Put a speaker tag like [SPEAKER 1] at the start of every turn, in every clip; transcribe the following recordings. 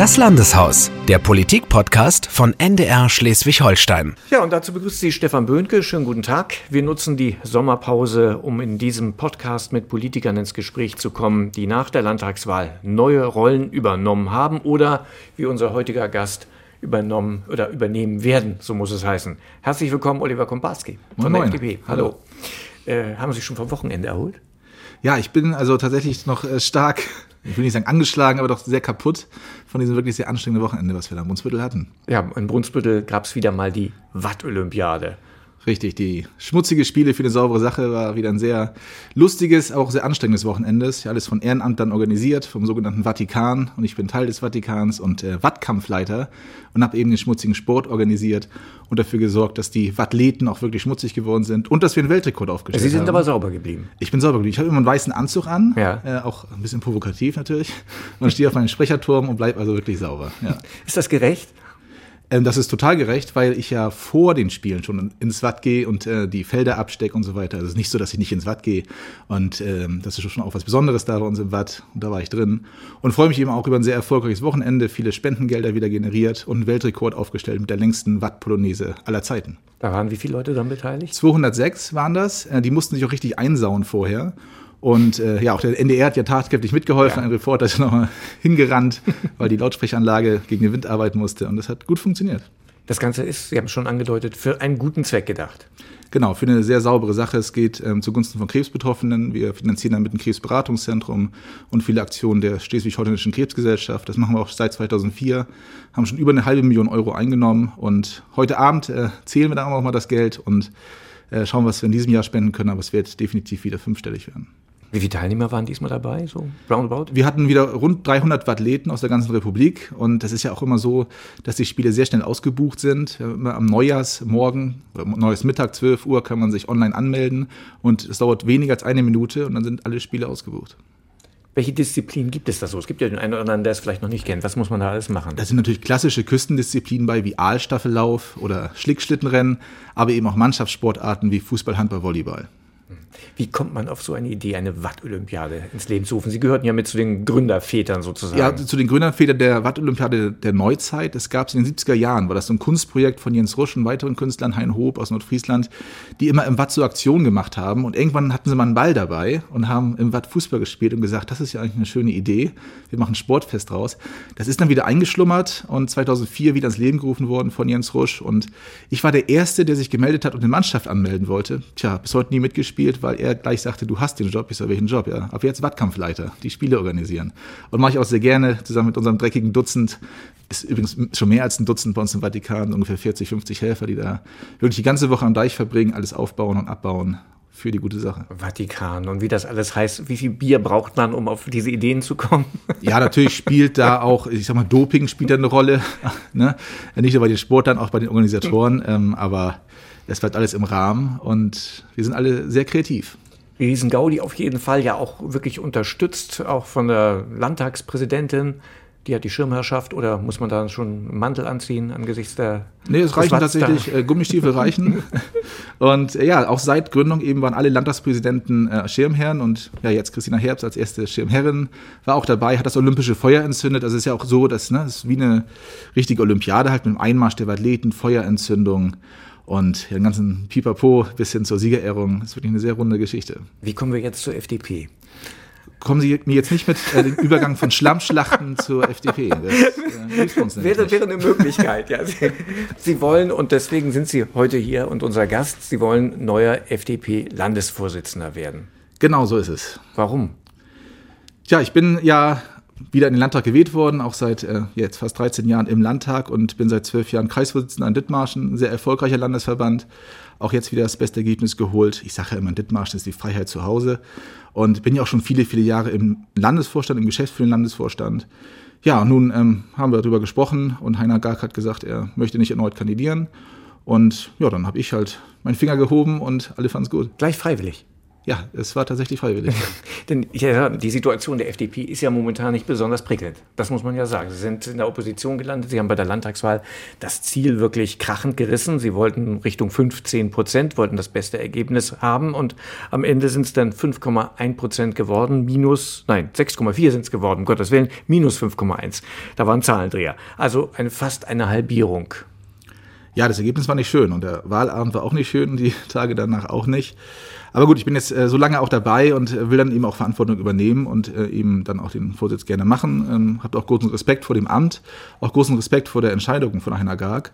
[SPEAKER 1] Das Landeshaus, der Politik-Podcast von NDR Schleswig-Holstein.
[SPEAKER 2] Ja, und dazu begrüßt Sie Stefan Böhnke. Schönen guten Tag. Wir nutzen die Sommerpause, um in diesem Podcast mit Politikern ins Gespräch zu kommen, die nach der Landtagswahl neue Rollen übernommen haben oder, wie unser heutiger Gast, übernommen oder übernehmen werden, so muss es heißen. Herzlich willkommen, Oliver Komparski von
[SPEAKER 3] Moin,
[SPEAKER 2] der. FDP. Hallo. Äh, haben Sie sich schon vom Wochenende erholt?
[SPEAKER 3] Ja, ich bin also tatsächlich noch äh, stark, ich will nicht sagen angeschlagen, aber doch sehr kaputt von diesem wirklich sehr anstrengenden Wochenende, was wir da im Brunsbüttel hatten.
[SPEAKER 2] Ja, in Brunsbüttel gab es wieder mal die Watt-Olympiade.
[SPEAKER 3] Richtig, die schmutzige Spiele für eine saubere Sache war wieder ein sehr lustiges, auch sehr anstrengendes Wochenendes. Ja, alles von Ehrenamt dann organisiert, vom sogenannten Vatikan. Und ich bin Teil des Vatikans und äh, Wattkampfleiter und habe eben den schmutzigen Sport organisiert und dafür gesorgt, dass die Wattleten auch wirklich schmutzig geworden sind und dass wir einen Weltrekord aufgestellt
[SPEAKER 2] Sie sind
[SPEAKER 3] haben.
[SPEAKER 2] aber sauber geblieben.
[SPEAKER 3] Ich bin sauber geblieben. Ich habe immer einen weißen Anzug an,
[SPEAKER 2] Ja.
[SPEAKER 3] äh, auch ein bisschen provokativ natürlich. Und stehe auf meinem Sprecherturm und bleibe also wirklich sauber. Ja.
[SPEAKER 2] Ist das gerecht?
[SPEAKER 3] Ähm, das ist total gerecht, weil ich ja vor den Spielen schon ins Watt gehe und äh, die Felder abstecke und so weiter. Also es ist nicht so, dass ich nicht ins Watt gehe. Und ähm, das ist schon auch was Besonderes da bei uns im Watt. Und da war ich drin. Und freue mich eben auch über ein sehr erfolgreiches Wochenende, viele Spendengelder wieder generiert und einen Weltrekord aufgestellt mit der längsten Watt-Polonaise aller Zeiten.
[SPEAKER 2] Da waren wie viele Leute daran beteiligt?
[SPEAKER 3] 206 waren das. Äh, Die mussten sich auch richtig einsauen vorher. Und äh, ja, auch der NDR hat ja tatkräftig mitgeholfen.
[SPEAKER 2] Ja.
[SPEAKER 3] Ein Reporter ist nochmal hingerannt, weil die Lautsprecheranlage gegen den Wind arbeiten musste. Und das hat gut funktioniert.
[SPEAKER 2] Das Ganze ist, Sie haben es schon angedeutet, für einen guten Zweck gedacht.
[SPEAKER 3] Genau, für eine sehr saubere Sache. Es geht ähm, zugunsten von Krebsbetroffenen. Wir finanzieren damit ein Krebsberatungszentrum und viele Aktionen der Schleswig-Holsteinischen Krebsgesellschaft. Das machen wir auch seit 2004, haben schon über eine halbe Million Euro eingenommen. Und heute Abend äh, zählen wir dann auch mal das Geld und äh, schauen, was wir in diesem Jahr spenden können. Aber es wird definitiv wieder fünfstellig werden.
[SPEAKER 2] Wie viele Teilnehmer waren diesmal dabei, so roundabout?
[SPEAKER 3] Wir hatten wieder rund 300 Athleten aus der ganzen Republik und das ist ja auch immer so, dass die Spiele sehr schnell ausgebucht sind. Immer am Neujahrsmorgen, oder Neujahrsmittag, 12 Uhr, kann man sich online anmelden und es dauert weniger als eine Minute und dann sind alle Spiele ausgebucht.
[SPEAKER 2] Welche Disziplinen gibt es da so? Es gibt ja den einen oder anderen, der es vielleicht noch nicht kennt. Was muss man da alles machen?
[SPEAKER 3] Da sind natürlich klassische Küstendisziplinen bei, wie Aalstaffellauf oder Schlickschlittenrennen, aber eben auch Mannschaftssportarten wie Fußball, Handball, Volleyball.
[SPEAKER 2] Wie kommt man auf so eine Idee, eine Watt-Olympiade ins Leben zu rufen? Sie gehörten ja mit zu den Gründervätern sozusagen.
[SPEAKER 3] Ja, zu den Gründervätern der Watt-Olympiade der Neuzeit. Das gab es in den 70er Jahren, war das so ein Kunstprojekt von Jens Rusch und weiteren Künstlern, Hein Hoop aus Nordfriesland, die immer im Watt so Aktionen gemacht haben. Und irgendwann hatten sie mal einen Ball dabei und haben im Watt Fußball gespielt und gesagt, das ist ja eigentlich eine schöne Idee. Wir machen ein Sportfest draus. Das ist dann wieder eingeschlummert und 2004 wieder ins Leben gerufen worden von Jens Rusch. Und ich war der Erste, der sich gemeldet hat und eine Mannschaft anmelden wollte. Tja, bis heute nie mitgespielt, weil er gleich sagte, du hast den Job. Ich sage, welchen Job? Ja, ab jetzt Wattkampfleiter, die Spiele organisieren. Und mache ich auch sehr gerne zusammen mit unserem dreckigen Dutzend. Ist übrigens schon mehr als ein Dutzend bei uns im Vatikan, ungefähr 40, 50 Helfer, die da wirklich die ganze Woche am Deich verbringen, alles aufbauen und abbauen für die gute Sache.
[SPEAKER 2] Vatikan und wie das alles heißt. Wie viel Bier braucht man, um auf diese Ideen zu kommen?
[SPEAKER 3] Ja, natürlich spielt da auch, ich sag mal, Doping spielt da eine Rolle. ne? Nicht nur bei den Sportlern, auch bei den Organisatoren. Ähm, aber es bleibt alles im Rahmen und wir sind alle sehr kreativ.
[SPEAKER 2] Riesen Gaudi auf jeden Fall ja auch wirklich unterstützt, auch von der Landtagspräsidentin. Die hat die Schirmherrschaft oder muss man da schon einen Mantel anziehen angesichts der.
[SPEAKER 3] Nee, es reichen tatsächlich, äh, Gummistiefel reichen. und äh, ja, auch seit Gründung eben waren alle Landtagspräsidenten äh, Schirmherren und ja, jetzt Christina Herbst als erste Schirmherrin war auch dabei, hat das olympische Feuer entzündet. Also es ist ja auch so, dass ne, es ist wie eine richtige Olympiade halt mit dem Einmarsch der Athleten, Feuerentzündung und den ganzen Pipapo bis hin zur Siegerehrung. Das ist wirklich eine sehr runde Geschichte.
[SPEAKER 2] Wie kommen wir jetzt zur FDP?
[SPEAKER 3] Kommen Sie mir jetzt nicht mit äh, dem Übergang von Schlammschlachten zur FDP. Das äh, uns
[SPEAKER 2] Wäre, wäre eine Möglichkeit, ja. Sie, Sie wollen, und deswegen sind Sie heute hier und unser Gast, Sie wollen neuer FDP-Landesvorsitzender werden.
[SPEAKER 3] Genau so ist es.
[SPEAKER 2] Warum?
[SPEAKER 3] Tja, ich bin ja wieder in den Landtag gewählt worden, auch seit äh, jetzt fast 13 Jahren im Landtag und bin seit zwölf Jahren Kreisvorsitzender in Dithmarschen, ein sehr erfolgreicher Landesverband. Auch jetzt wieder das beste Ergebnis geholt. Ich sage ja immer, Dithmarschen ist die Freiheit zu Hause. Und bin ja auch schon viele, viele Jahre im Landesvorstand, im geschäftsführenden Landesvorstand. Ja, nun ähm, haben wir darüber gesprochen und Heiner Gark hat gesagt, er möchte nicht erneut kandidieren. Und ja, dann habe ich halt meinen Finger gehoben und alle fanden es gut.
[SPEAKER 2] Gleich freiwillig.
[SPEAKER 3] Ja, es war tatsächlich freiwillig.
[SPEAKER 2] Denn ja, die Situation der FDP ist ja momentan nicht besonders prickelnd. Das muss man ja sagen. Sie sind in der Opposition gelandet. Sie haben bei der Landtagswahl das Ziel wirklich krachend gerissen. Sie wollten Richtung 15 Prozent, wollten das beste Ergebnis haben. Und am Ende sind es dann 5,1 Prozent geworden. Minus, nein, 6,4 sind es geworden, um Gottes Willen, minus 5,1. Da waren Zahlendreher. Also eine, fast eine Halbierung.
[SPEAKER 3] Ja, das Ergebnis war nicht schön und der Wahlabend war auch nicht schön, die Tage danach auch nicht. Aber gut, ich bin jetzt äh, so lange auch dabei und äh, will dann eben auch Verantwortung übernehmen und äh, eben dann auch den Vorsitz gerne machen. Ähm, Habt auch großen Respekt vor dem Amt, auch großen Respekt vor der Entscheidung von Heiner Garg.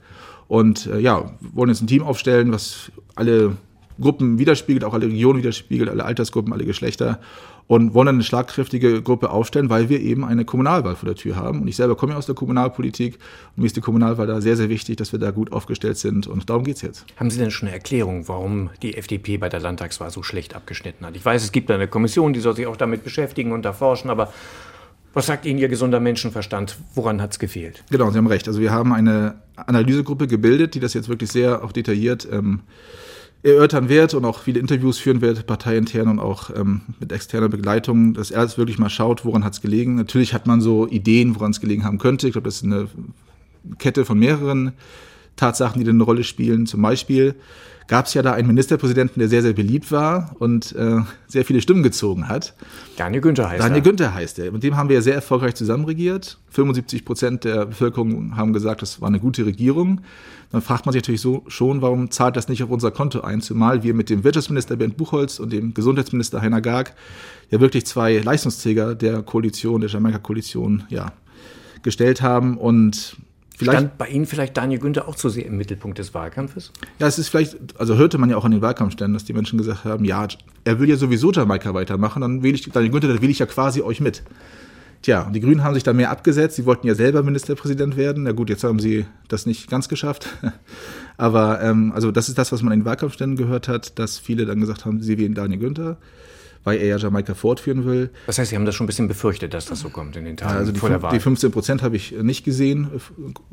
[SPEAKER 3] Und äh, ja, wollen jetzt ein Team aufstellen, was alle Gruppen widerspiegelt, auch alle Regionen widerspiegelt, alle Altersgruppen, alle Geschlechter und wollen eine schlagkräftige Gruppe aufstellen, weil wir eben eine Kommunalwahl vor der Tür haben. Und ich selber komme ja aus der Kommunalpolitik und mir ist die Kommunalwahl da sehr, sehr wichtig, dass wir da gut aufgestellt sind und darum geht's jetzt.
[SPEAKER 2] Haben Sie denn schon eine Erklärung, warum die FDP bei der Landtagswahl so schlecht abgeschnitten hat? Ich weiß, es gibt da eine Kommission, die soll sich auch damit beschäftigen und erforschen, aber was sagt Ihnen Ihr gesunder Menschenverstand? Woran hat es gefehlt?
[SPEAKER 3] Genau, Sie haben recht. Also wir haben eine Analysegruppe gebildet, die das jetzt wirklich sehr auch detailliert ähm, erörtern wird und auch viele Interviews führen wird, parteiintern und auch ähm, mit externer Begleitung, dass er jetzt wirklich mal schaut, woran hat es gelegen. Natürlich hat man so Ideen, woran es gelegen haben könnte. Ich glaube, das ist eine Kette von mehreren Tatsachen, die eine Rolle spielen. Zum Beispiel gab es ja da einen Ministerpräsidenten, der sehr, sehr beliebt war und äh, sehr viele Stimmen gezogen hat.
[SPEAKER 2] Daniel Günther heißt
[SPEAKER 3] Daniel er. Günther heißt er. Mit dem haben wir sehr erfolgreich zusammenregiert. 75 Prozent der Bevölkerung haben gesagt, das war eine gute Regierung. Dann fragt man sich natürlich so schon, warum zahlt das nicht auf unser Konto ein? Zumal wir mit dem Wirtschaftsminister Bernd Buchholz und dem Gesundheitsminister Heiner Garg ja wirklich zwei Leistungsträger der Koalition, der Jamaika-Koalition, ja, gestellt haben und
[SPEAKER 2] Vielleicht, Stand bei Ihnen vielleicht Daniel Günther auch zu sehr im Mittelpunkt des Wahlkampfes?
[SPEAKER 3] Ja, es ist vielleicht, also hörte man ja auch an den Wahlkampfständen, dass die Menschen gesagt haben, ja, er will ja sowieso Jamaika weitermachen, dann wähle ich Daniel Günther, dann wähle ich ja quasi euch mit. Tja, die Grünen haben sich da mehr abgesetzt. Sie wollten ja selber Ministerpräsident werden. Na gut, jetzt haben sie das nicht ganz geschafft. Aber ähm, also das ist das, was man in den Wahlkampfständen gehört hat, dass viele dann gesagt haben, sie wählen Daniel Günther weil er ja Jamaika fortführen will.
[SPEAKER 2] Das heißt, Sie haben das schon ein bisschen befürchtet, dass das so kommt in den Tagen
[SPEAKER 3] also die, vor der Wahl? Die 15 Prozent habe ich nicht gesehen,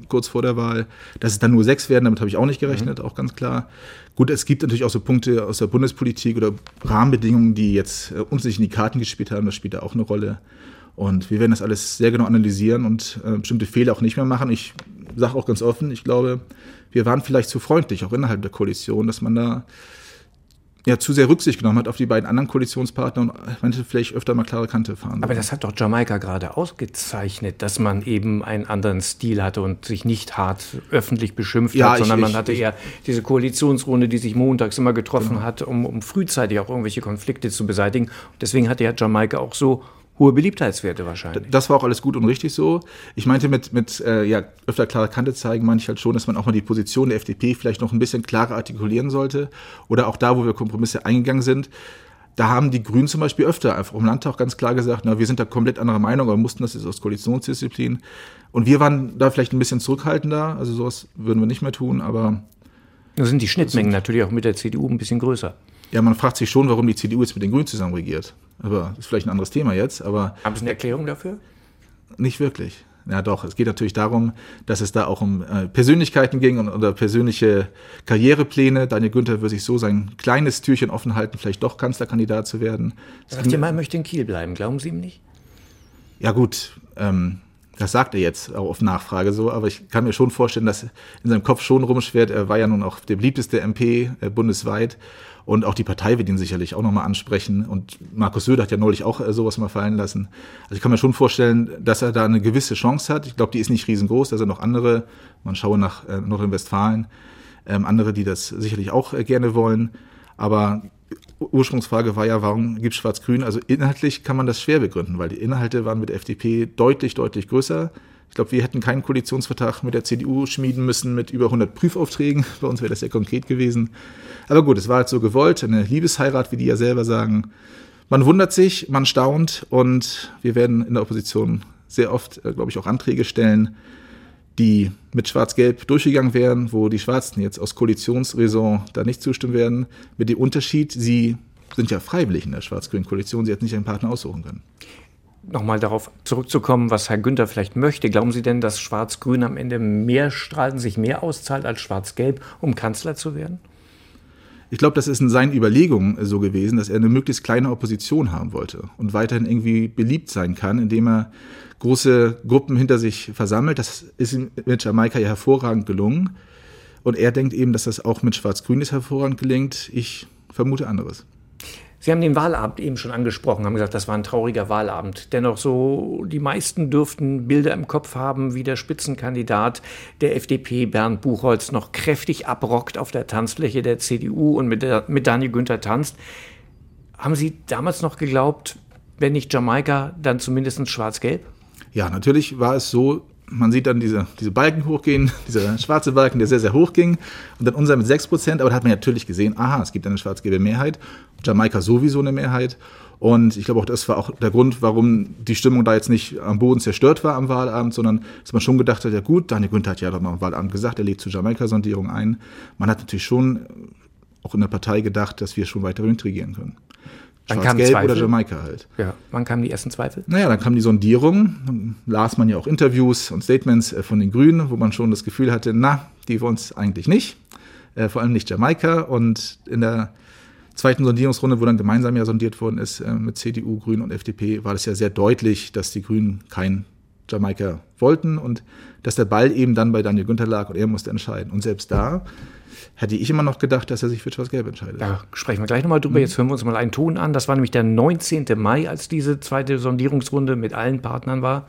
[SPEAKER 3] kurz vor der Wahl. Dass es dann nur sechs werden, damit habe ich auch nicht gerechnet, mhm. auch ganz klar. Gut, es gibt natürlich auch so Punkte aus der Bundespolitik oder Rahmenbedingungen, die jetzt uns nicht in die Karten gespielt haben. Das spielt da auch eine Rolle. Und wir werden das alles sehr genau analysieren und äh, bestimmte Fehler auch nicht mehr machen. Ich sage auch ganz offen, ich glaube, wir waren vielleicht zu freundlich, auch innerhalb der Koalition, dass man da ja, zu sehr Rücksicht genommen hat auf die beiden anderen Koalitionspartner und manche vielleicht öfter mal klare Kante fahren.
[SPEAKER 2] Aber das hat doch Jamaika gerade ausgezeichnet, dass man eben einen anderen Stil hatte und sich nicht hart öffentlich beschimpft ja, hat, sondern ich, man hatte ich, eher diese Koalitionsrunde, die sich montags immer getroffen genau. hat, um, um frühzeitig auch irgendwelche Konflikte zu beseitigen. Deswegen hatte ja Jamaika auch so hohe Beliebtheitswerte wahrscheinlich.
[SPEAKER 3] Das war auch alles gut und richtig so. Ich meinte mit, mit äh, ja, öfter klare Kante zeigen, meine ich halt schon, dass man auch mal die Position der FDP vielleicht noch ein bisschen klarer artikulieren sollte. Oder auch da, wo wir Kompromisse eingegangen sind. Da haben die Grünen zum Beispiel öfter einfach im Landtag ganz klar gesagt, na, wir sind da komplett anderer Meinung, aber mussten das jetzt aus Koalitionsdisziplin. Und wir waren da vielleicht ein bisschen zurückhaltender, also sowas würden wir nicht mehr tun, aber.
[SPEAKER 2] Da sind die Schnittmengen natürlich auch mit der CDU ein bisschen größer.
[SPEAKER 3] Ja, man fragt sich schon, warum die CDU jetzt mit den Grünen zusammen regiert. Aber das ist vielleicht ein anderes Thema jetzt. Aber
[SPEAKER 2] Haben Sie eine Erklärung dafür?
[SPEAKER 3] Nicht wirklich. Ja, doch. Es geht natürlich darum, dass es da auch um äh, Persönlichkeiten ging und oder persönliche Karrierepläne. Daniel Günther würde sich so sein kleines Türchen offen halten, vielleicht doch Kanzlerkandidat zu werden.
[SPEAKER 2] Sagt ihr mal, er möchte in Kiel bleiben. Glauben Sie ihm nicht?
[SPEAKER 3] Ja, gut. Ähm, das sagt er jetzt auch auf Nachfrage so, aber ich kann mir schon vorstellen, dass in seinem Kopf schon rumschwert. Er war ja nun auch der beliebteste MP äh, bundesweit und auch die Partei wird ihn sicherlich auch nochmal ansprechen. Und Markus Söder hat ja neulich auch äh, sowas mal fallen lassen. Also ich kann mir schon vorstellen, dass er da eine gewisse Chance hat. Ich glaube, die ist nicht riesengroß. Da sind noch andere, man schaue nach äh, Nordrhein-Westfalen, ähm, andere, die das sicherlich auch äh, gerne wollen. Aber Ursprungsfrage war ja, warum gibt es Schwarz-Grün? Also inhaltlich kann man das schwer begründen, weil die Inhalte waren mit FDP deutlich, deutlich größer. Ich glaube, wir hätten keinen Koalitionsvertrag mit der CDU schmieden müssen mit über 100 Prüfaufträgen. Bei uns wäre das ja konkret gewesen. Aber gut, es war halt so gewollt, eine Liebesheirat, wie die ja selber sagen. Man wundert sich, man staunt und wir werden in der Opposition sehr oft, äh, glaube ich, auch Anträge stellen, die mit Schwarz-Gelb durchgegangen wären, wo die Schwarzen jetzt aus Koalitionsraison da nicht zustimmen werden. Mit dem Unterschied, sie sind ja freiwillig in der schwarz-grünen Koalition, sie hätten nicht einen Partner aussuchen können
[SPEAKER 2] nochmal darauf zurückzukommen, was Herr Günther vielleicht möchte. Glauben Sie denn, dass Schwarz-Grün am Ende mehr strahlen, sich mehr auszahlt als Schwarz-Gelb, um Kanzler zu werden?
[SPEAKER 3] Ich glaube, das ist in seinen Überlegungen so gewesen, dass er eine möglichst kleine Opposition haben wollte und weiterhin irgendwie beliebt sein kann, indem er große Gruppen hinter sich versammelt. Das ist ihm mit Jamaika ja hervorragend gelungen. Und er denkt eben, dass das auch mit Schwarz-Grün hervorragend gelingt. Ich vermute anderes.
[SPEAKER 2] Sie haben den Wahlabend eben schon angesprochen, haben gesagt, das war ein trauriger Wahlabend. Dennoch so, die meisten dürften Bilder im Kopf haben, wie der Spitzenkandidat der FDP, Bernd Buchholz, noch kräftig abrockt auf der Tanzfläche der CDU und mit, der, mit Daniel Günther tanzt. Haben Sie damals noch geglaubt, wenn nicht Jamaika, dann zumindest schwarz-gelb?
[SPEAKER 3] Ja, natürlich war es so, man sieht dann diese, diese Balken hochgehen, dieser schwarze Balken, der sehr, sehr hoch ging. Und dann unser mit 6 Prozent. Aber da hat man natürlich gesehen, aha, es gibt eine schwarz-gelbe Mehrheit. Jamaika sowieso eine Mehrheit. Und ich glaube auch, das war auch der Grund, warum die Stimmung da jetzt nicht am Boden zerstört war am Wahlabend, sondern dass man schon gedacht hat, ja gut, Daniel Günther hat ja doch noch am Wahlabend gesagt, er legt zur Jamaika-Sondierung ein. Man hat natürlich schon auch in der Partei gedacht, dass wir schon weiter mitregieren können.
[SPEAKER 2] Schwarz-Gelb
[SPEAKER 3] oder Jamaika halt.
[SPEAKER 2] Ja, wann kamen die ersten Zweifel?
[SPEAKER 3] Naja, dann kam die Sondierung. Dann las man ja auch Interviews und Statements äh, von den Grünen, wo man schon das Gefühl hatte, na, die wollen es eigentlich nicht. Äh, vor allem nicht Jamaika. Und in der zweiten Sondierungsrunde, wo dann gemeinsam ja sondiert worden ist äh, mit CDU, Grünen und FDP, war das ja sehr deutlich, dass die Grünen kein Jamaika wollten und dass der Ball eben dann bei Daniel Günther lag und er musste entscheiden. Und selbst da hätte ich immer noch gedacht, dass er sich für Schwarz-Gelb entscheidet.
[SPEAKER 2] Da sprechen wir gleich nochmal drüber. Mhm. Jetzt hören wir uns mal einen Ton an. Das war nämlich der 19. Mai, als diese zweite Sondierungsrunde mit allen Partnern war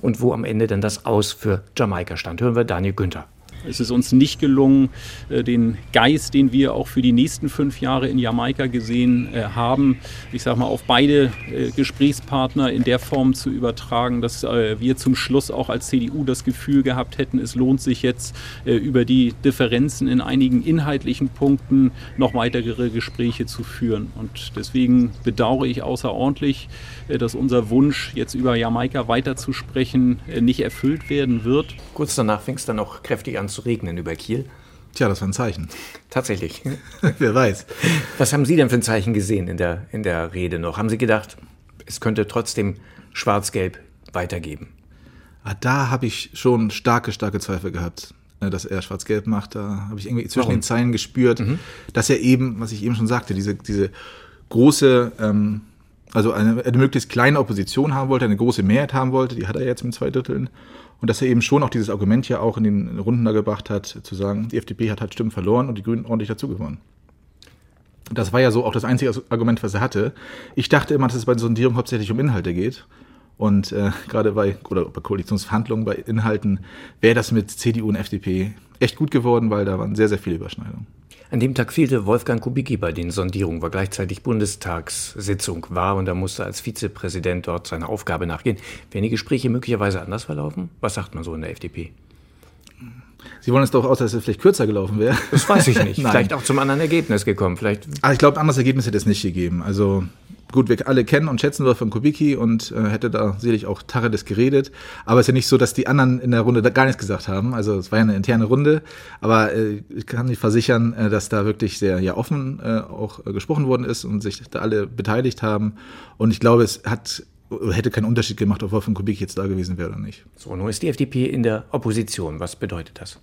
[SPEAKER 2] und wo am Ende dann das Aus für Jamaika stand. Hören wir Daniel Günther.
[SPEAKER 4] Es ist uns nicht gelungen, äh, den Geist, den wir auch für die nächsten fünf Jahre in Jamaika gesehen äh, haben, ich sage mal, auf beide äh, Gesprächspartner in der Form zu übertragen, dass wir zum Schluss auch als CDU das Gefühl gehabt hätten, es lohnt sich jetzt über die Differenzen in einigen inhaltlichen Punkten noch weitere Gespräche zu führen. Und deswegen bedauere ich außerordentlich, dass unser Wunsch, jetzt über Jamaika weiterzusprechen, nicht erfüllt werden wird.
[SPEAKER 2] Kurz danach fing es dann auch kräftig an zu regnen über Kiel.
[SPEAKER 3] Tja, das war ein Zeichen.
[SPEAKER 2] Tatsächlich.
[SPEAKER 3] Wer weiß.
[SPEAKER 2] Was haben Sie denn für ein Zeichen gesehen in der, in der Rede noch? Haben Sie gedacht, es könnte trotzdem schwarz-gelb weitergeben?
[SPEAKER 3] Ah, da habe ich schon starke, starke Zweifel gehabt, ne, dass er schwarz-gelb macht. Da habe ich irgendwie zwischen Warum? den Zeilen gespürt, mhm. dass er eben, was ich eben schon sagte, diese, diese große, ähm, also eine, eine möglichst kleine Opposition haben wollte, eine große Mehrheit haben wollte, die hat er jetzt mit zwei Dritteln. Und dass er eben schon auch dieses Argument ja auch in den Runden da gebracht hat, zu sagen, die FDP hat halt Stimmen verloren und die Grünen ordentlich dazugewonnen. Das war ja so auch das einzige Argument, was er hatte. Ich dachte immer, dass es bei Sondierung hauptsächlich um Inhalte geht. Und äh, gerade bei, oder bei Koalitionsverhandlungen, bei Inhalten, wäre das mit CDU und FDP echt gut geworden, weil da waren sehr, sehr viele Überschneidungen.
[SPEAKER 2] An dem Tag fehlte Wolfgang Kubicki bei den Sondierungen, weil gleichzeitig Bundestagssitzung war und er musste als Vizepräsident dort seiner Aufgabe nachgehen. Wären die Gespräche möglicherweise anders verlaufen? Was sagt man so in der FDP?
[SPEAKER 3] Sie wollen es doch aus, dass es vielleicht kürzer gelaufen wäre.
[SPEAKER 2] Das weiß ich nicht. vielleicht auch zum anderen Ergebnis gekommen. Vielleicht.
[SPEAKER 3] Ah, ich glaube, ein anderes Ergebnis hätte es nicht gegeben. Also gut, wir alle kennen und schätzen Wolfgang Kubicki und äh, hätte da sicherlich auch Tacheles geredet. Aber es ist ja nicht so, dass die anderen in der Runde da gar nichts gesagt haben. Also es war ja eine interne Runde. Aber äh, ich kann nicht versichern, äh, dass da wirklich sehr ja, offen äh, auch äh, gesprochen worden ist und sich da alle beteiligt haben. Und ich glaube, es hat hätte keinen Unterschied gemacht, ob Wolfgang Kubicki jetzt da gewesen wäre oder nicht.
[SPEAKER 2] So, nun ist die FDP in der Opposition. Was bedeutet das?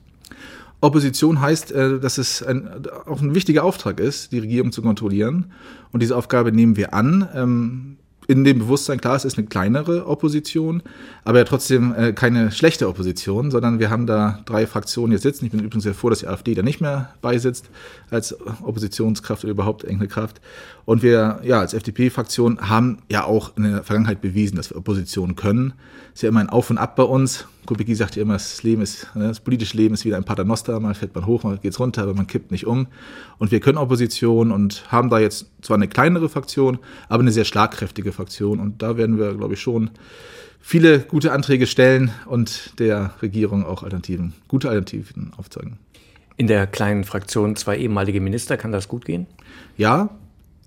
[SPEAKER 3] Opposition heißt, äh, dass es ein, auch ein wichtiger Auftrag ist, die Regierung zu kontrollieren. Und diese Aufgabe nehmen wir an. In dem Bewusstsein, klar, es ist eine kleinere Opposition, aber ja trotzdem äh, keine schlechte Opposition, sondern wir haben da drei Fraktionen jetzt sitzen. Ich bin übrigens sehr froh, dass die AfD da nicht mehr beisitzt als Oppositionskraft oder überhaupt enge Kraft. Und wir, ja, als FDP-Fraktion haben ja auch in der Vergangenheit bewiesen, dass wir Opposition können. Ist ja immer ein Auf und Ab bei uns. Kubicki sagt ja immer, das Leben ist, ne, das politische Leben ist wieder ein Paternoster. Mal fährt man hoch, mal geht's runter, aber man kippt nicht um. Und wir können Opposition und haben da jetzt zwar eine kleinere Fraktion, aber eine sehr schlagkräftige Fraktion. Und da werden wir, glaube ich, schon viele gute Anträge stellen und der Regierung auch Alternativen, gute Alternativen aufzeigen.
[SPEAKER 2] In der kleinen Fraktion zwei ehemalige Minister, kann das gut gehen?
[SPEAKER 3] Ja,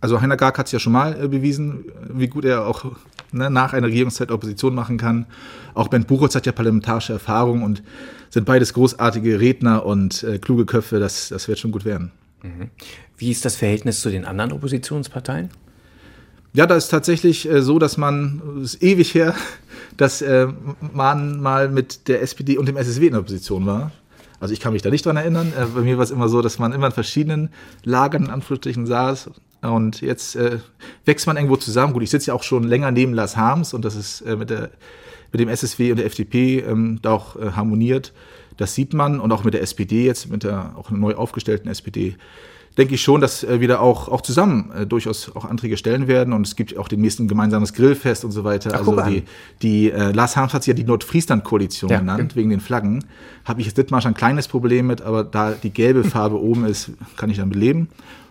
[SPEAKER 3] also Heiner Gark hat es ja schon mal äh, bewiesen, wie gut er auch ne, nach einer Regierungszeit Opposition machen kann. Auch Ben Buchholz hat ja parlamentarische Erfahrung und sind beides großartige Redner und äh, kluge Köpfe. Das, das wird schon gut werden.
[SPEAKER 2] Mhm. Wie ist das Verhältnis zu den anderen Oppositionsparteien?
[SPEAKER 3] Ja, da ist tatsächlich äh, so, dass man, es ist ewig her, dass äh, man mal mit der SPD und dem SSW in der Opposition war. Also ich kann mich da nicht dran erinnern. Äh, bei mir war es immer so, dass man immer in verschiedenen Lagern in Anführungsstrichen saß. Und jetzt äh, wächst man irgendwo zusammen. Gut, ich sitze ja auch schon länger neben Lars Harms und das ist äh, mit, der, mit dem SSW und der FDP ähm, da auch äh, harmoniert. Das sieht man und auch mit der SPD jetzt, mit der auch neu aufgestellten SPD denke ich schon, dass äh, wir da auch, auch zusammen äh, durchaus auch Anträge stellen werden. Und es gibt auch demnächst ein gemeinsames Grillfest und so weiter.
[SPEAKER 2] Ach,
[SPEAKER 3] also die, die äh, Lars Harms hat sie ja die Nordfriesland-Koalition
[SPEAKER 2] Ja,
[SPEAKER 3] genannt,
[SPEAKER 2] genau.
[SPEAKER 3] wegen den Flaggen. Habe ich jetzt Dithmarsch ein kleines Problem mit, aber da die gelbe Farbe oben ist, kann ich dann beleben.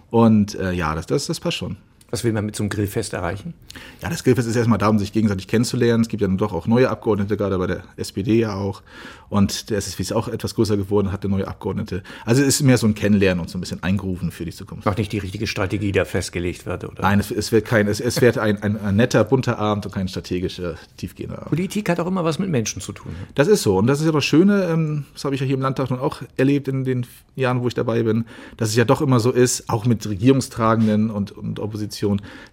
[SPEAKER 3] Und äh, ja, das, das, das passt schon.
[SPEAKER 2] Was will man mit so einem Grillfest erreichen?
[SPEAKER 3] Ja, das Grillfest ist erstmal da, um sich gegenseitig kennenzulernen. Es gibt ja dann doch auch neue Abgeordnete, gerade bei der SPD ja auch. Und der SSW ist auch etwas größer geworden, hatte neue Abgeordnete. Also es ist mehr so ein Kennenlernen und so ein bisschen eingerufen für die Zukunft.
[SPEAKER 2] Noch nicht die richtige Strategie, da festgelegt wird, oder?
[SPEAKER 3] Nein, es, es wird kein, es, es wird ein, ein, ein netter, bunter Abend und kein strategischer, tiefgehender Abend.
[SPEAKER 2] Politik hat auch immer was mit Menschen zu tun.
[SPEAKER 3] Das ist so. Und das ist ja das Schöne, ähm, das habe ich ja hier im Landtag nun auch erlebt in den Jahren, wo ich dabei bin, dass es ja doch immer so ist, auch mit Regierungstragenden und, und Opposition,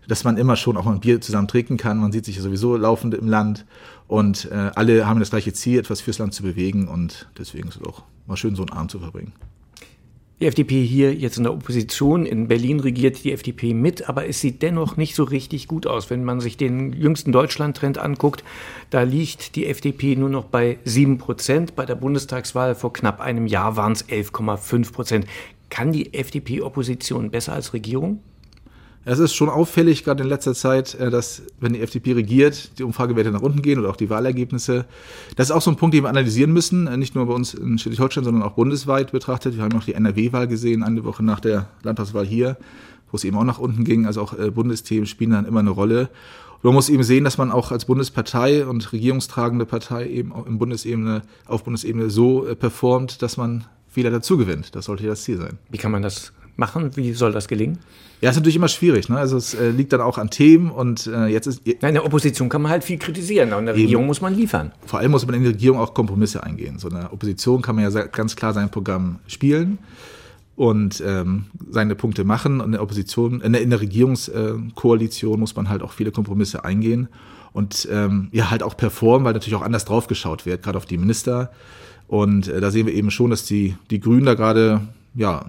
[SPEAKER 3] dass man immer schon auch ein Bier zusammen trinken kann. Man sieht sich ja sowieso laufend im Land und äh, alle haben das gleiche Ziel, etwas fürs Land zu bewegen und deswegen ist es auch mal schön, so einen Abend zu verbringen.
[SPEAKER 2] Die FDP hier jetzt in der Opposition. In Berlin regiert die FDP mit, aber es sieht dennoch nicht so richtig gut aus. Wenn man sich den jüngsten Deutschland-Trend anguckt, da liegt die FDP nur noch bei 7 Prozent. Bei der Bundestagswahl vor knapp einem Jahr waren es 11,5 Prozent. Kann die FDP Opposition besser als Regierung?
[SPEAKER 3] Es ist schon auffällig, gerade in letzter Zeit, äh, dass, wenn die FDP regiert, die Umfragewerte nach unten gehen oder auch die Wahlergebnisse. Das ist auch so ein Punkt, den wir analysieren müssen, äh, nicht nur bei uns in Schleswig-Holstein, sondern auch bundesweit betrachtet. Wir haben noch die NRW-Wahl gesehen, eine Woche nach der Landtagswahl hier, wo es eben auch nach unten ging. Also auch äh, Bundesthemen spielen dann immer eine Rolle. Und man muss eben sehen, dass man auch als Bundespartei und regierungstragende Partei eben auch in Bundesebene, auf Bundesebene so performt, dass man Wähler dazu gewinnt. Das sollte ja das Ziel sein.
[SPEAKER 2] Wie kann man das machen? Wie soll das gelingen?
[SPEAKER 3] Ja, ist natürlich immer schwierig. Ne? Also es äh, liegt dann auch an Themen und äh, jetzt ist
[SPEAKER 2] Nein, in der Opposition kann man halt viel kritisieren. Und in der
[SPEAKER 3] Eben.
[SPEAKER 2] Regierung muss man liefern.
[SPEAKER 3] vor allem muss man in der Regierung auch Kompromisse eingehen. So in der Opposition kann man ja ganz klar sein Programm spielen und ähm, seine Punkte machen. Und in der Opposition, in der, in der Regierungskoalition muss man halt auch viele Kompromisse eingehen und ähm, ja halt auch performen, weil natürlich auch anders draufgeschaut wird, gerade auf die Minister. Und äh, da sehen wir eben schon, dass die, die Grünen da gerade ja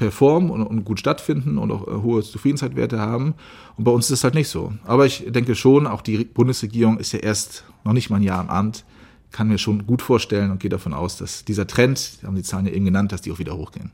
[SPEAKER 3] performen und, und gut stattfinden und auch äh, hohe Zufriedenheitswerte haben. Und bei uns ist es halt nicht so. Aber ich denke schon, auch die Bundesregierung ist ja erst noch nicht mal ein Jahr im Amt, kann mir schon gut vorstellen und gehe davon aus, dass dieser Trend, haben die Zahlen ja eben genannt, dass die auch wieder hochgehen.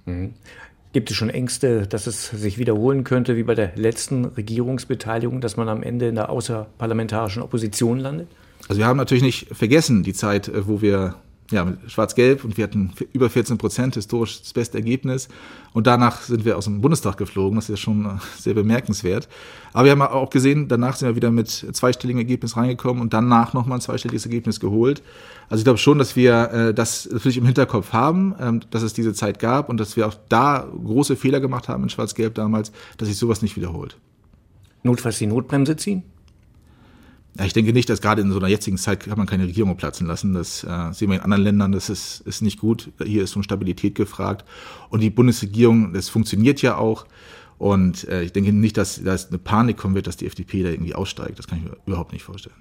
[SPEAKER 2] Gibt es schon Ängste, dass es sich wiederholen könnte, wie bei der letzten Regierungsbeteiligung, dass man am Ende in der außerparlamentarischen Opposition landet?
[SPEAKER 3] Also wir haben natürlich nicht vergessen die Zeit, äh, wo wir ja mit Schwarz-Gelb und wir hatten über 14 Prozent historisch das beste Ergebnis und danach sind wir aus dem Bundestag geflogen. Das ist ja schon äh, sehr bemerkenswert. Aber wir haben auch gesehen, danach sind wir wieder mit zweistelligem Ergebnis reingekommen und danach nochmal ein zweistelliges Ergebnis geholt. Also ich glaube schon, dass wir äh, das natürlich im Hinterkopf haben, ähm, dass es diese Zeit gab und dass wir auch da große Fehler gemacht haben in Schwarz-Gelb damals, dass sich sowas nicht wiederholt.
[SPEAKER 2] Notfalls die Notbremse ziehen?
[SPEAKER 3] Ja, ich denke nicht, dass gerade in so einer jetzigen Zeit kann man keine Regierung platzen lassen. Das äh, sehen wir in anderen Ländern, das ist, ist nicht gut. Hier ist schon Stabilität gefragt. Und die Bundesregierung, das funktioniert ja auch. Und äh, ich denke nicht, dass da eine Panik kommen wird, dass die FDP da irgendwie aussteigt. Das kann ich mir überhaupt nicht vorstellen.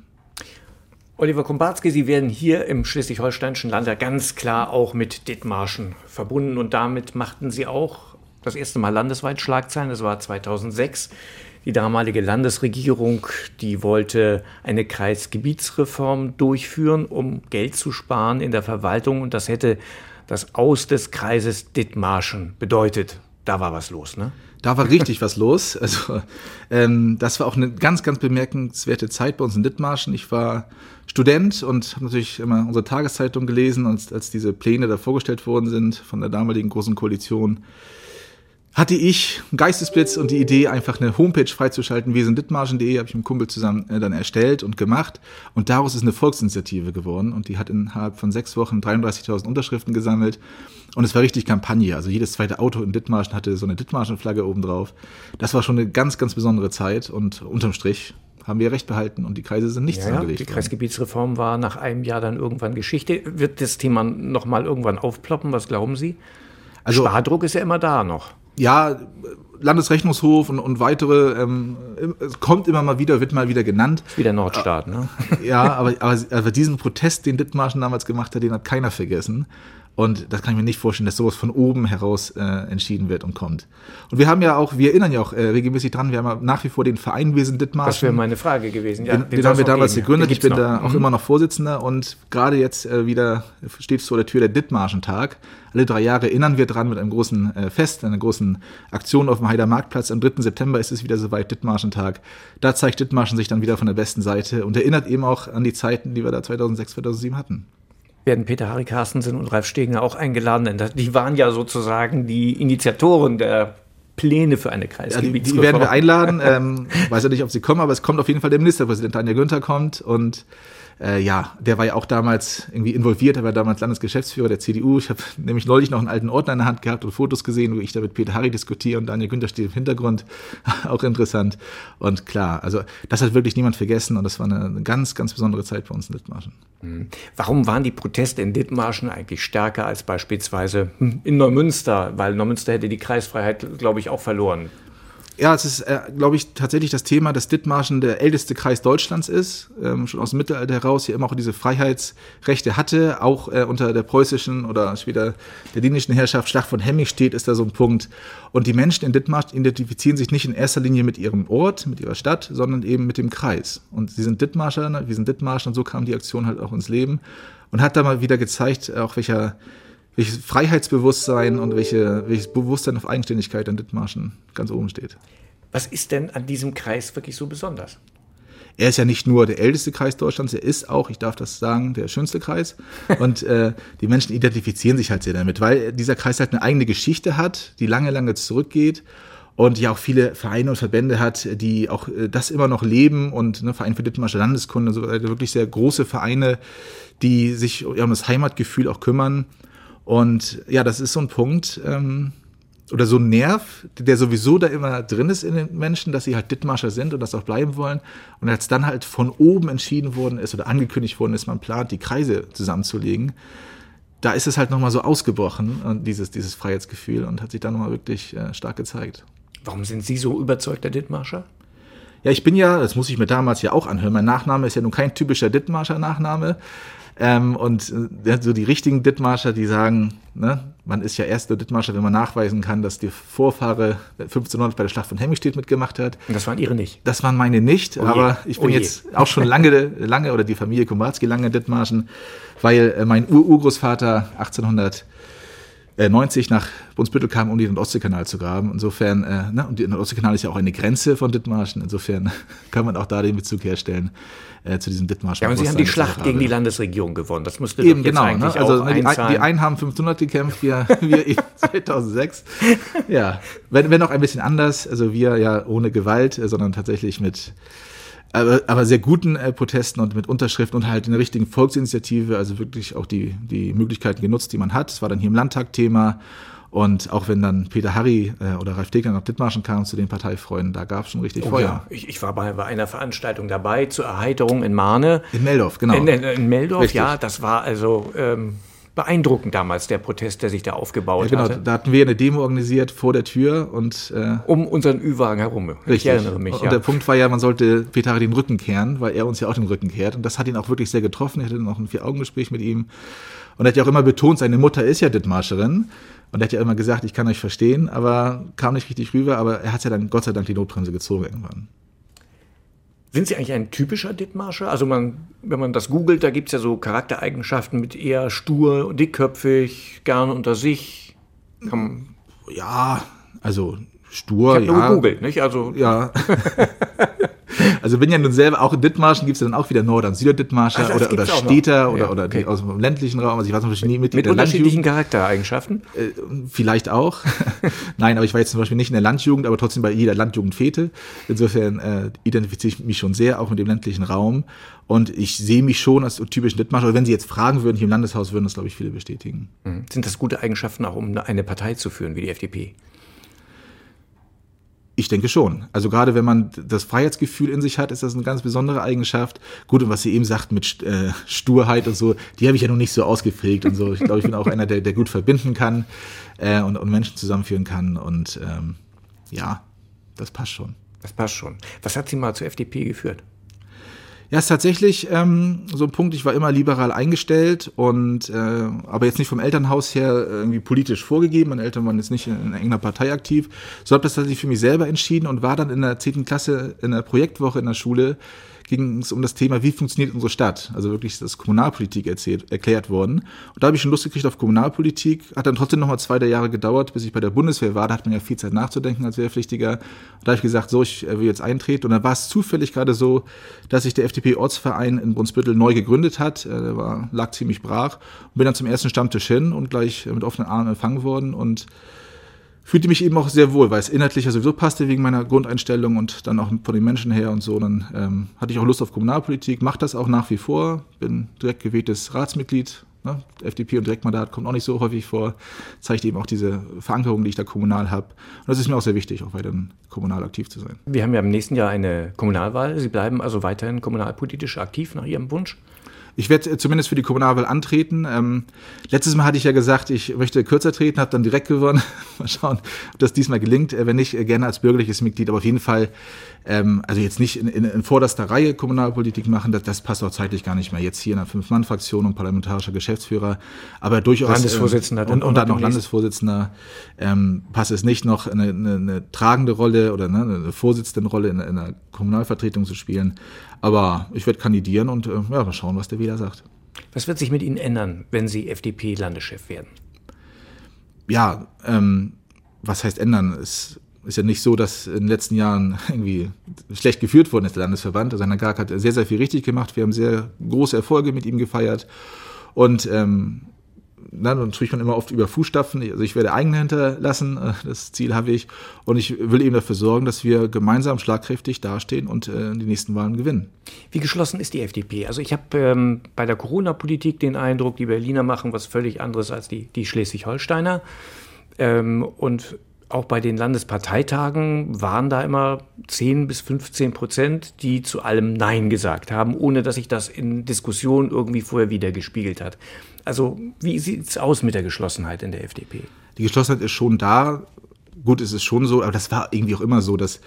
[SPEAKER 2] Oliver Kumbarski, Sie werden hier im schleswig-holsteinischen Land ja ganz klar auch mit Dithmarschen verbunden und damit machten Sie auch das erste Mal landesweit Schlagzeilen. Das war 2006. Die damalige Landesregierung, die wollte eine Kreisgebietsreform durchführen, um Geld zu sparen in der Verwaltung und das hätte das Aus des Kreises Dithmarschen bedeutet. Da war was los, ne?
[SPEAKER 3] Da war richtig was los. Also ähm, das war auch eine ganz, ganz bemerkenswerte Zeit bei uns in Dithmarschen. Ich war Student und habe natürlich immer unsere Tageszeitung gelesen, als, als diese Pläne da vorgestellt worden sind von der damaligen Großen Koalition. Hatte ich einen Geistesblitz und die Idee, einfach eine Homepage freizuschalten, Dithmarschen.de, habe ich mit einem Kumpel zusammen äh, dann erstellt und gemacht. Und daraus ist eine Volksinitiative geworden und die hat innerhalb von sechs Wochen 33.000 Unterschriften gesammelt. Und es war richtig Kampagne. Also jedes zweite Auto in Dithmarschen hatte so eine Dithmarschen-Flagge oben drauf. Das war schon eine ganz, ganz besondere Zeit und unterm Strich haben wir recht behalten und die Kreise sind nicht
[SPEAKER 2] Ja,
[SPEAKER 3] zusammengelegt
[SPEAKER 2] die. Kreisgebietsreform war nach einem Jahr dann irgendwann Geschichte. Wird das Thema noch mal irgendwann aufploppen? Was glauben Sie?
[SPEAKER 3] Also-
[SPEAKER 2] Spardruck ist ja immer da noch.
[SPEAKER 3] Ja, Landesrechnungshof und, und weitere, ähm, es kommt immer mal wieder, wird mal wieder genannt.
[SPEAKER 2] Wieder Nordstaat, ne?
[SPEAKER 3] Ja, aber, aber, aber diesen Protest, den Dithmarschen damals gemacht hat, den hat keiner vergessen. Und das kann ich mir nicht vorstellen, dass sowas von oben heraus äh, entschieden wird und kommt. Und wir haben ja auch, wir erinnern ja auch äh, regelmäßig dran, wir haben ja nach wie vor den Verein sind Dithmarschen.
[SPEAKER 2] Das wäre meine Frage gewesen. Ja,
[SPEAKER 3] den, den haben wir damals
[SPEAKER 2] geben.
[SPEAKER 3] gegründet. Ich bin
[SPEAKER 2] noch.
[SPEAKER 3] da auch
[SPEAKER 2] Mhm.
[SPEAKER 3] immer noch Vorsitzender und gerade jetzt äh, wieder steht vor der Tür der Dithmarschen-Tag. Alle drei Jahre erinnern wir dran mit einem großen äh, Fest, einer großen Aktion auf dem Heider Marktplatz. Am 3. September ist es wieder soweit, Dithmarschen-Tag. Da zeigt Dithmarschen sich dann wieder von der besten Seite und erinnert eben auch an die Zeiten, die wir da 2006, 2007 hatten.
[SPEAKER 2] Werden Peter Harry Carstensen und Ralf Stegener auch eingeladen? Denn die waren ja sozusagen die Initiatoren der Pläne für eine
[SPEAKER 3] Ja, die,
[SPEAKER 2] Kreisgebietsreform.
[SPEAKER 3] die werden wir einladen. Ähm, weiß ja nicht, ob sie kommen, aber es kommt auf jeden Fall der Ministerpräsident Daniel Günther kommt und äh, ja, der war ja auch damals irgendwie involviert. Er war damals Landesgeschäftsführer der CDU. Ich habe nämlich neulich noch einen alten Ordner in der Hand gehabt und Fotos gesehen, wo ich da mit Peter Harry diskutiere und Daniel Günther steht im Hintergrund. auch interessant. Und klar, also das hat wirklich niemand vergessen und das war eine, ganz, ganz besondere Zeit bei uns in Dithmarschen.
[SPEAKER 2] Warum waren die Proteste in Dithmarschen eigentlich stärker als beispielsweise hm, in Neumünster? Weil Neumünster hätte die Kreisfreiheit, glaube ich, auch verloren.
[SPEAKER 3] Ja, es ist, äh, glaube ich, tatsächlich das Thema, dass Dithmarschen der älteste Kreis Deutschlands ist, ähm, schon aus dem Mittelalter heraus hier immer auch diese Freiheitsrechte hatte, auch äh, unter der preußischen oder später der dänischen Herrschaft. Schlacht von Hemmingstedt ist da so ein Punkt. Und die Menschen in Dithmarschen identifizieren sich nicht in erster Linie mit ihrem Ort, mit ihrer Stadt, sondern eben mit dem Kreis. Und sie sind Dithmarscher, ne? wir sind Dithmarschen und so kam die Aktion halt auch ins Leben und hat da mal wieder gezeigt, auch welcher welches Freiheitsbewusstsein und welche, welches Bewusstsein auf Eigenständigkeit in Dithmarschen ganz oben steht.
[SPEAKER 2] Was ist denn an diesem Kreis wirklich so besonders?
[SPEAKER 3] Er ist ja nicht nur der älteste Kreis Deutschlands, er ist auch, ich darf das sagen, der schönste Kreis. Und äh, die Menschen identifizieren sich halt sehr damit, weil dieser Kreis halt eine eigene Geschichte hat, die lange, lange zurückgeht und ja auch viele Vereine und Verbände hat, die auch äh, das immer noch leben und ne, Verein für Dithmarsche Landeskunde, so weiter, wirklich sehr große Vereine, die sich ja, um das Heimatgefühl auch kümmern. Und ja, das ist so ein Punkt, ähm, oder so ein Nerv, der sowieso da immer drin ist in den Menschen, dass sie halt Dithmarscher sind und das auch bleiben wollen. Und als dann halt von oben entschieden worden ist oder angekündigt worden ist, man plant, die Kreise zusammenzulegen, da ist es halt nochmal so ausgebrochen, und dieses, dieses Freiheitsgefühl und hat sich dann nochmal wirklich äh, stark gezeigt.
[SPEAKER 2] Warum sind Sie so überzeugter Dithmarscher?
[SPEAKER 3] Ja, ich bin ja, das muss ich mir damals ja auch anhören, mein Nachname ist ja nun kein typischer Dithmarscher Nachname. Ähm, und äh, so die richtigen Dithmarscher, die sagen, ne, man ist ja erst nur Dithmarscher, wenn man nachweisen kann, dass die Vorfahre 1500 bei der Schlacht von Hemmingstedt mitgemacht hat.
[SPEAKER 2] Und das waren Ihre nicht.
[SPEAKER 3] Das waren meine nicht,
[SPEAKER 2] je.
[SPEAKER 3] aber ich bin
[SPEAKER 2] Oh je.
[SPEAKER 3] jetzt auch schon lange, lange oder die Familie Komarski lange Dithmarschen, weil äh, mein Ur-Urgroßvater 1890 nach Brunsbüttel kam, um den Nord-Ostsee-Kanal zu graben. Insofern, äh, ne, und der Nord-Ostsee-Kanal ist ja auch eine Grenze von Dithmarschen. Insofern kann man auch da den Bezug herstellen äh, zu diesem Dithmarschen.
[SPEAKER 2] Ja, und Sie haben die Schlacht gegen die. Landesregierung gewonnen. Das müsste
[SPEAKER 3] Eben, genau. Ne? Also ne, die, ein, die einen haben 500 gekämpft, wir, wir eben 2006. Ja, wenn, wenn auch ein bisschen anders. Also wir ja ohne Gewalt, äh, sondern tatsächlich mit aber, aber sehr guten äh, Protesten und mit Unterschriften und halt in der richtigen Volksinitiative, also wirklich auch die, die Möglichkeiten genutzt, die man hat. Es war dann hier im Landtag Thema. Und auch wenn dann Peter Harry äh, oder Ralf Degner nach Dithmarschen kamen zu den Parteifreunden, da gab es schon richtig
[SPEAKER 2] Oh,
[SPEAKER 3] Feuer.
[SPEAKER 2] ja. ich, ich war bei, bei einer Veranstaltung dabei zur Erheiterung in Marne.
[SPEAKER 3] In Meldorf, genau.
[SPEAKER 2] In, in, in Meldorf,
[SPEAKER 3] Richtig.
[SPEAKER 2] ja, das war also ähm, beeindruckend damals, der Protest, der sich da aufgebaut
[SPEAKER 3] ja, genau,
[SPEAKER 2] hatte.
[SPEAKER 3] da hatten wir eine Demo organisiert vor der Tür und äh,
[SPEAKER 2] Um unseren Ü-Wagen herum. Ich
[SPEAKER 3] Richtig.
[SPEAKER 2] erinnere mich,
[SPEAKER 3] und
[SPEAKER 2] ja.
[SPEAKER 3] der Punkt war ja, man sollte Peter Harry den Rücken kehren, weil er uns ja auch den Rücken kehrt. Und das hat ihn auch wirklich sehr getroffen. Ich hatte dann auch ein Vier-Augen-Gespräch mit ihm. Und er hat ja auch immer betont, seine Mutter ist ja Dithmarscherin. Und er hat ja immer gesagt, ich kann euch verstehen, aber kam nicht richtig rüber. Aber er hat ja dann Gott sei Dank die Notbremse gezogen irgendwann.
[SPEAKER 2] Sind Sie eigentlich ein typischer Dithmarscher? Also man, wenn man das googelt, da gibt es ja so Charaktereigenschaften mit eher stur, dickköpfig, gern unter sich.
[SPEAKER 3] Ja, also
[SPEAKER 2] ich
[SPEAKER 3] stur,
[SPEAKER 2] habe nur
[SPEAKER 3] ja.
[SPEAKER 2] gegoogelt, nicht? Also
[SPEAKER 3] Ja. also bin ja nun selber, auch in Dithmarschen gibt es ja dann auch wieder Nord- und Süder-Dithmarscher
[SPEAKER 2] das
[SPEAKER 3] oder, oder. Städter oder,
[SPEAKER 2] Ja,
[SPEAKER 3] oder
[SPEAKER 2] okay.
[SPEAKER 3] aus dem ländlichen Raum. Also ich war zum Beispiel nie mit,
[SPEAKER 2] mit unterschiedlichen
[SPEAKER 3] Landjugend.
[SPEAKER 2] Charaktereigenschaften.
[SPEAKER 3] Äh, vielleicht auch. Nein, aber ich war jetzt zum Beispiel nicht in der Landjugend, aber trotzdem bei jeder Landjugend Fete. Insofern äh, identifiziere ich mich schon sehr auch mit dem ländlichen Raum. Und ich sehe mich schon als typischen Dithmarscher. Aber wenn Sie jetzt fragen würden, hier im Landeshaus, würden das, glaube ich, viele bestätigen.
[SPEAKER 2] Sind das gute Eigenschaften auch, um eine Partei zu führen wie die FDP?
[SPEAKER 3] Ich denke schon. Also gerade wenn man das Freiheitsgefühl in sich hat, ist das eine ganz besondere Eigenschaft. Gut, und was Sie eben sagten mit äh, Sturheit und so, die habe ich ja noch nicht so ausgeprägt und so. Ich glaube, ich bin auch einer, der, der gut verbinden kann äh, und, und Menschen zusammenführen kann. Und ähm, ja, das passt schon.
[SPEAKER 2] Das passt schon. Was hat Sie mal zur FDP geführt?
[SPEAKER 3] Ja, ist tatsächlich ähm, so ein Punkt. Ich war immer liberal eingestellt und äh, aber jetzt nicht vom Elternhaus her irgendwie politisch vorgegeben. Meine Eltern waren jetzt nicht in, in irgendeiner Partei aktiv. So habe das tatsächlich für mich selber entschieden und war dann in der zehnten Klasse in der Projektwoche in der Schule ging es um das Thema, wie funktioniert unsere Stadt. Also wirklich das Kommunalpolitik erzählt, erklärt worden. Und da habe ich schon Lust gekriegt auf Kommunalpolitik. Hat dann trotzdem nochmal zwei, drei Jahre gedauert, bis ich bei der Bundeswehr war. Da hat man ja viel Zeit nachzudenken als Wehrpflichtiger. Da habe ich gesagt, so, ich will jetzt eintreten. Und dann war es zufällig gerade so, dass sich der FDP-Ortsverein in Brunsbüttel neu gegründet hat. Äh, der war, lag ziemlich brach. Und bin dann zum ersten Stammtisch hin und gleich mit offenen Armen empfangen worden. Und fühlte mich eben auch sehr wohl, weil es inhaltlich ja sowieso passte wegen meiner Grundeinstellung und dann auch von den Menschen her und so. Dann ähm, hatte ich auch Lust auf Kommunalpolitik, mache das auch nach wie vor, bin direkt gewähltes Ratsmitglied. Ne? FDP und Direktmandat kommt auch nicht so häufig vor, zeigt eben auch diese Verankerung, die ich da kommunal habe. Und das ist mir auch sehr wichtig, auch weiterhin kommunal aktiv zu sein.
[SPEAKER 2] Wir haben ja im nächsten Jahr eine Kommunalwahl. Sie bleiben also weiterhin kommunalpolitisch aktiv nach Ihrem Wunsch?
[SPEAKER 3] Ich werde äh, zumindest für die Kommunalwahl antreten. Ähm, letztes Mal hatte ich ja gesagt, ich möchte kürzer treten, habe dann direkt gewonnen. Mal schauen, ob das diesmal gelingt. Äh, wenn nicht, äh, gerne als bürgerliches Mitglied, aber auf jeden Fall, ähm, also jetzt nicht in, in, in vorderster Reihe Kommunalpolitik machen, das, das passt auch zeitlich gar nicht mehr. Jetzt hier in einer Fünf-Mann-Fraktion und parlamentarischer Geschäftsführer, aber durchaus.
[SPEAKER 2] Landesvorsitzender.
[SPEAKER 3] Ähm, und, und dann noch Landesvorsitzender, ähm, passt es nicht noch eine, eine, eine tragende Rolle oder ne, eine vorsitzende Rolle in, in einer Kommunalvertretung zu spielen. Aber ich werde kandidieren und äh, ja, mal schauen, was der Wähler sagt.
[SPEAKER 2] Was wird sich mit Ihnen ändern, wenn Sie FDP-Landeschef werden?
[SPEAKER 3] Ja, ähm, was heißt ändern? Es ist ja nicht so, dass in den letzten Jahren irgendwie schlecht geführt worden ist, der Landesverband. Also Herr Gark hat sehr, sehr viel richtig gemacht. Wir haben sehr große Erfolge mit ihm gefeiert. Und ähm, na, dann spricht man immer oft über Fußstapfen. Also ich werde eigene hinterlassen, äh, das Ziel habe ich. Und ich will eben dafür sorgen, dass wir gemeinsam schlagkräftig dastehen und äh, die nächsten Wahlen gewinnen.
[SPEAKER 2] Wie geschlossen ist die FDP? Also ich habe ähm, bei der Corona-Politik den Eindruck, die Berliner machen was völlig anderes als die, die Schleswig-Holsteiner. Ähm, und auch bei den Landesparteitagen waren da immer 10 bis 15 Prozent, die zu allem Nein gesagt haben, ohne dass sich das in Diskussionen irgendwie vorher wiedergespiegelt hat. Also wie sieht es aus mit der Geschlossenheit in der FDP?
[SPEAKER 3] Die Geschlossenheit ist schon da. Gut, es ist schon so, aber das war irgendwie auch immer so, dass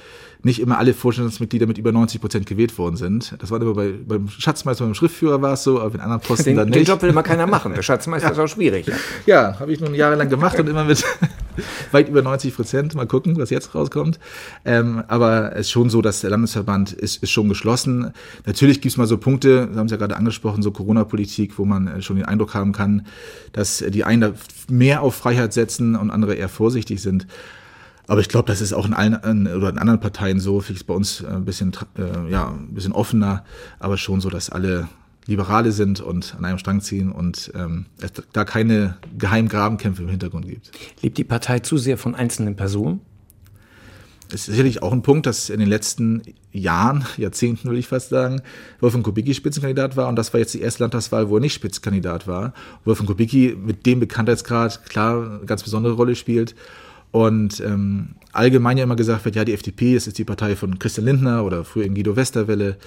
[SPEAKER 3] nicht immer alle Vorstandsmitglieder mit über 90 Prozent gewählt worden sind. Das war immer bei, beim Schatzmeister, beim Schriftführer war es so, aber in anderen Posten
[SPEAKER 2] den,
[SPEAKER 3] dann
[SPEAKER 2] nicht. Den Job will immer keiner machen. Der Schatzmeister ja. ist auch schwierig.
[SPEAKER 3] Ja, ja habe ich nun jahrelang gemacht und immer mit weit über 90 Prozent. Mal gucken, was jetzt rauskommt. Ähm, aber es ist schon so, dass der Landesverband ist, ist schon geschlossen. Natürlich gibt es mal so Punkte, Sie haben es ja gerade angesprochen, so Corona-Politik, wo man äh, schon den Eindruck haben kann, dass die einen mehr auf Freiheit setzen und andere eher vorsichtig sind. Aber ich glaube, das ist auch in allen oder in anderen Parteien so, vielleicht bei uns ein bisschen, äh, ja, ein bisschen offener, aber schon so, dass alle Liberale sind und an einem Strang ziehen und ähm, es da keine geheimen Grabenkämpfe im Hintergrund gibt.
[SPEAKER 2] Lebt die Partei zu sehr von einzelnen Personen?
[SPEAKER 3] Es ist sicherlich auch ein Punkt, dass in den letzten Jahren, Jahrzehnten will ich fast sagen, Wolfgang Kubicki Spitzenkandidat war und das war jetzt die erste Landtagswahl, wo er nicht Spitzenkandidat war. Wolfgang Kubicki mit dem Bekanntheitsgrad klar eine ganz besondere Rolle spielt und ähm, allgemein ja immer gesagt wird, ja, die FDP, das ist die Partei von Christian Lindner oder früher in Guido Westerwelle.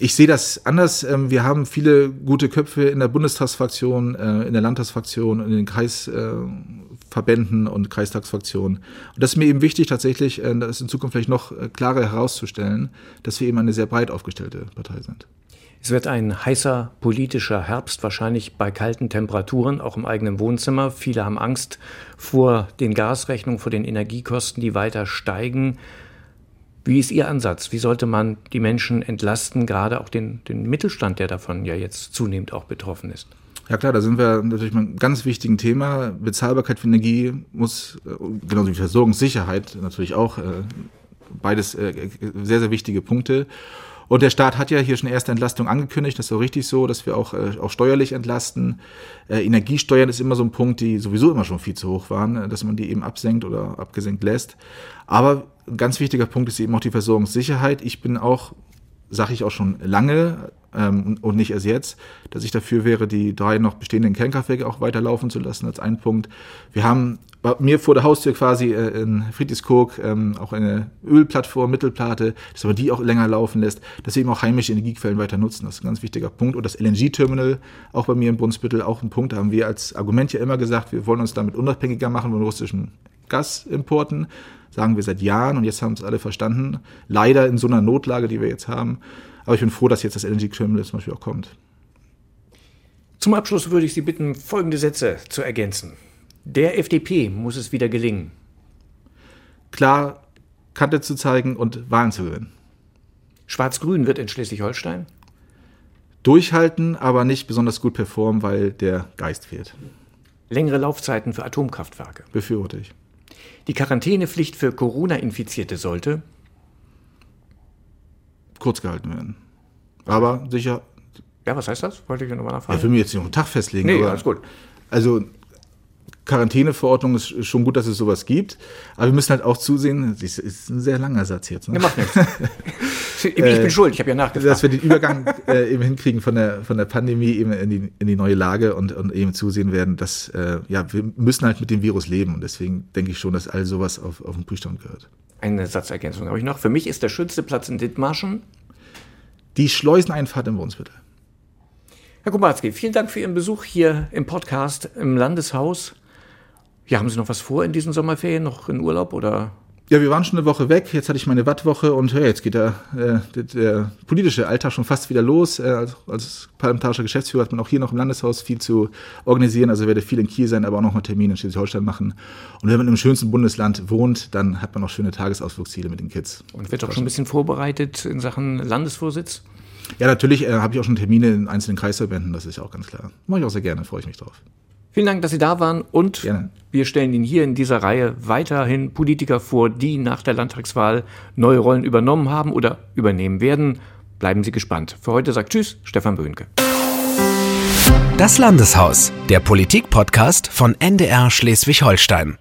[SPEAKER 3] Ich sehe das anders. Ähm, wir haben viele gute Köpfe in der Bundestagsfraktion, äh, in der Landtagsfraktion, in den Kreisverbänden äh, und Kreistagsfraktionen. Und das ist mir eben wichtig, tatsächlich, äh, das in Zukunft vielleicht noch klarer herauszustellen, dass wir eben eine sehr breit aufgestellte Partei sind.
[SPEAKER 2] Es wird ein heißer politischer Herbst, wahrscheinlich bei kalten Temperaturen, auch im eigenen Wohnzimmer. Viele haben Angst vor den Gasrechnungen, vor den Energiekosten, die weiter steigen. Wie ist Ihr Ansatz? Wie sollte man die Menschen entlasten, gerade auch den, den Mittelstand, der davon ja jetzt zunehmend auch betroffen ist?
[SPEAKER 3] Ja klar, da sind wir natürlich mit einem ganz wichtigen Thema. Bezahlbarkeit für Energie muss, äh, genauso wie Versorgungssicherheit natürlich auch, äh, beides äh, sehr, sehr wichtige Punkte. Und der Staat hat ja hier schon erste Entlastung angekündigt. Das ist auch richtig so, dass wir auch, äh, auch steuerlich entlasten. Äh, Energiesteuern ist immer so ein Punkt, die sowieso immer schon viel zu hoch waren, äh, dass man die eben absenkt oder abgesenkt lässt. Aber ein ganz wichtiger Punkt ist eben auch die Versorgungssicherheit. Ich bin auch sage ich auch schon lange ähm, und nicht erst jetzt, dass ich dafür wäre, die drei noch bestehenden Kernkraftwerke auch weiterlaufen zu lassen als ein Punkt. Wir haben bei mir vor der Haustür quasi äh, in Friedrichskoog ähm, auch eine Ölplattform, Mittelplate, dass man die auch länger laufen lässt, dass wir eben auch heimische Energiequellen weiter nutzen. Das ist ein ganz wichtiger Punkt. Und das LNG-Terminal, auch bei mir in Brunsbüttel, auch ein Punkt, da haben wir als Argument ja immer gesagt, wir wollen uns damit unabhängiger machen von russischen Gasimporten sagen wir seit Jahren und jetzt haben es alle verstanden. Leider in so einer Notlage, die wir jetzt haben. Aber ich bin froh, dass jetzt das LNG Terminal zum Beispiel auch kommt.
[SPEAKER 2] Zum Abschluss würde ich Sie bitten, folgende Sätze zu ergänzen. Der FDP muss es wieder gelingen.
[SPEAKER 3] Klar Kante zu zeigen und Wahlen zu gewinnen.
[SPEAKER 2] Schwarz-Grün wird in Schleswig-Holstein.
[SPEAKER 3] Durchhalten, aber nicht besonders gut performen, weil der Geist fehlt.
[SPEAKER 2] Längere Laufzeiten für Atomkraftwerke.
[SPEAKER 3] Befürworte ich.
[SPEAKER 2] Die Quarantänepflicht für Corona-Infizierte sollte
[SPEAKER 3] kurz gehalten werden. Aber sicher.
[SPEAKER 2] Ja, was heißt das? Wollte ich nochmal nachfragen.
[SPEAKER 3] Ja, will mir jetzt nicht noch einen Tag festlegen.
[SPEAKER 2] Nee,
[SPEAKER 3] aber,
[SPEAKER 2] alles gut.
[SPEAKER 3] Also Quarantäneverordnung ist schon gut, dass es sowas gibt. Aber wir müssen halt auch zusehen, das ist ein sehr langer Satz jetzt. Ne?
[SPEAKER 2] Ja, macht nichts. ich bin äh, schuld, ich habe ja nachgefragt.
[SPEAKER 3] Dass wir den Übergang äh, eben hinkriegen von der, von der Pandemie eben in die, in die neue Lage und, und eben zusehen werden, dass äh, ja, wir müssen halt mit dem Virus leben. Und deswegen denke ich schon, dass all sowas auf, auf den Prüfstand gehört.
[SPEAKER 2] Eine Satzergänzung habe ich noch. Für mich ist der schönste Platz in Dithmarschen
[SPEAKER 3] die Schleuseneinfahrt in Brunsbüttel.
[SPEAKER 2] Herr Kubarski, vielen Dank für Ihren Besuch hier im Podcast im Landeshaus. Ja, haben Sie noch was vor in diesen Sommerferien? Noch in Urlaub oder?
[SPEAKER 3] Ja, wir waren schon eine Woche weg. Jetzt hatte ich meine Wattwoche und ja, jetzt geht der, äh, der, der, politische Alltag schon fast wieder los. Äh, als, als, parlamentarischer Geschäftsführer hat man auch hier noch im Landeshaus viel zu organisieren. Also werde viel in Kiel sein, aber auch noch mal Termine in Schleswig-Holstein machen. Und wenn man im schönsten Bundesland wohnt, dann hat man auch schöne Tagesausflugsziele mit den Kids.
[SPEAKER 2] Und wird auch schon ein bisschen vorbereitet in Sachen Landesvorsitz?
[SPEAKER 3] Ja, natürlich äh, habe ich auch schon Termine in einzelnen Kreisverbänden, das ist ja auch ganz klar. Mache ich auch sehr gerne, freue ich mich drauf.
[SPEAKER 2] Vielen Dank, dass Sie da waren und Gerne. wir stellen Ihnen hier in dieser Reihe weiterhin Politiker vor, die nach der Landtagswahl neue Rollen übernommen haben oder übernehmen werden. Bleiben Sie gespannt. Für heute sagt Tschüss, Stefan Böhnke.
[SPEAKER 1] Das Landeshaus, der Politik-Podcast von NDR Schleswig-Holstein.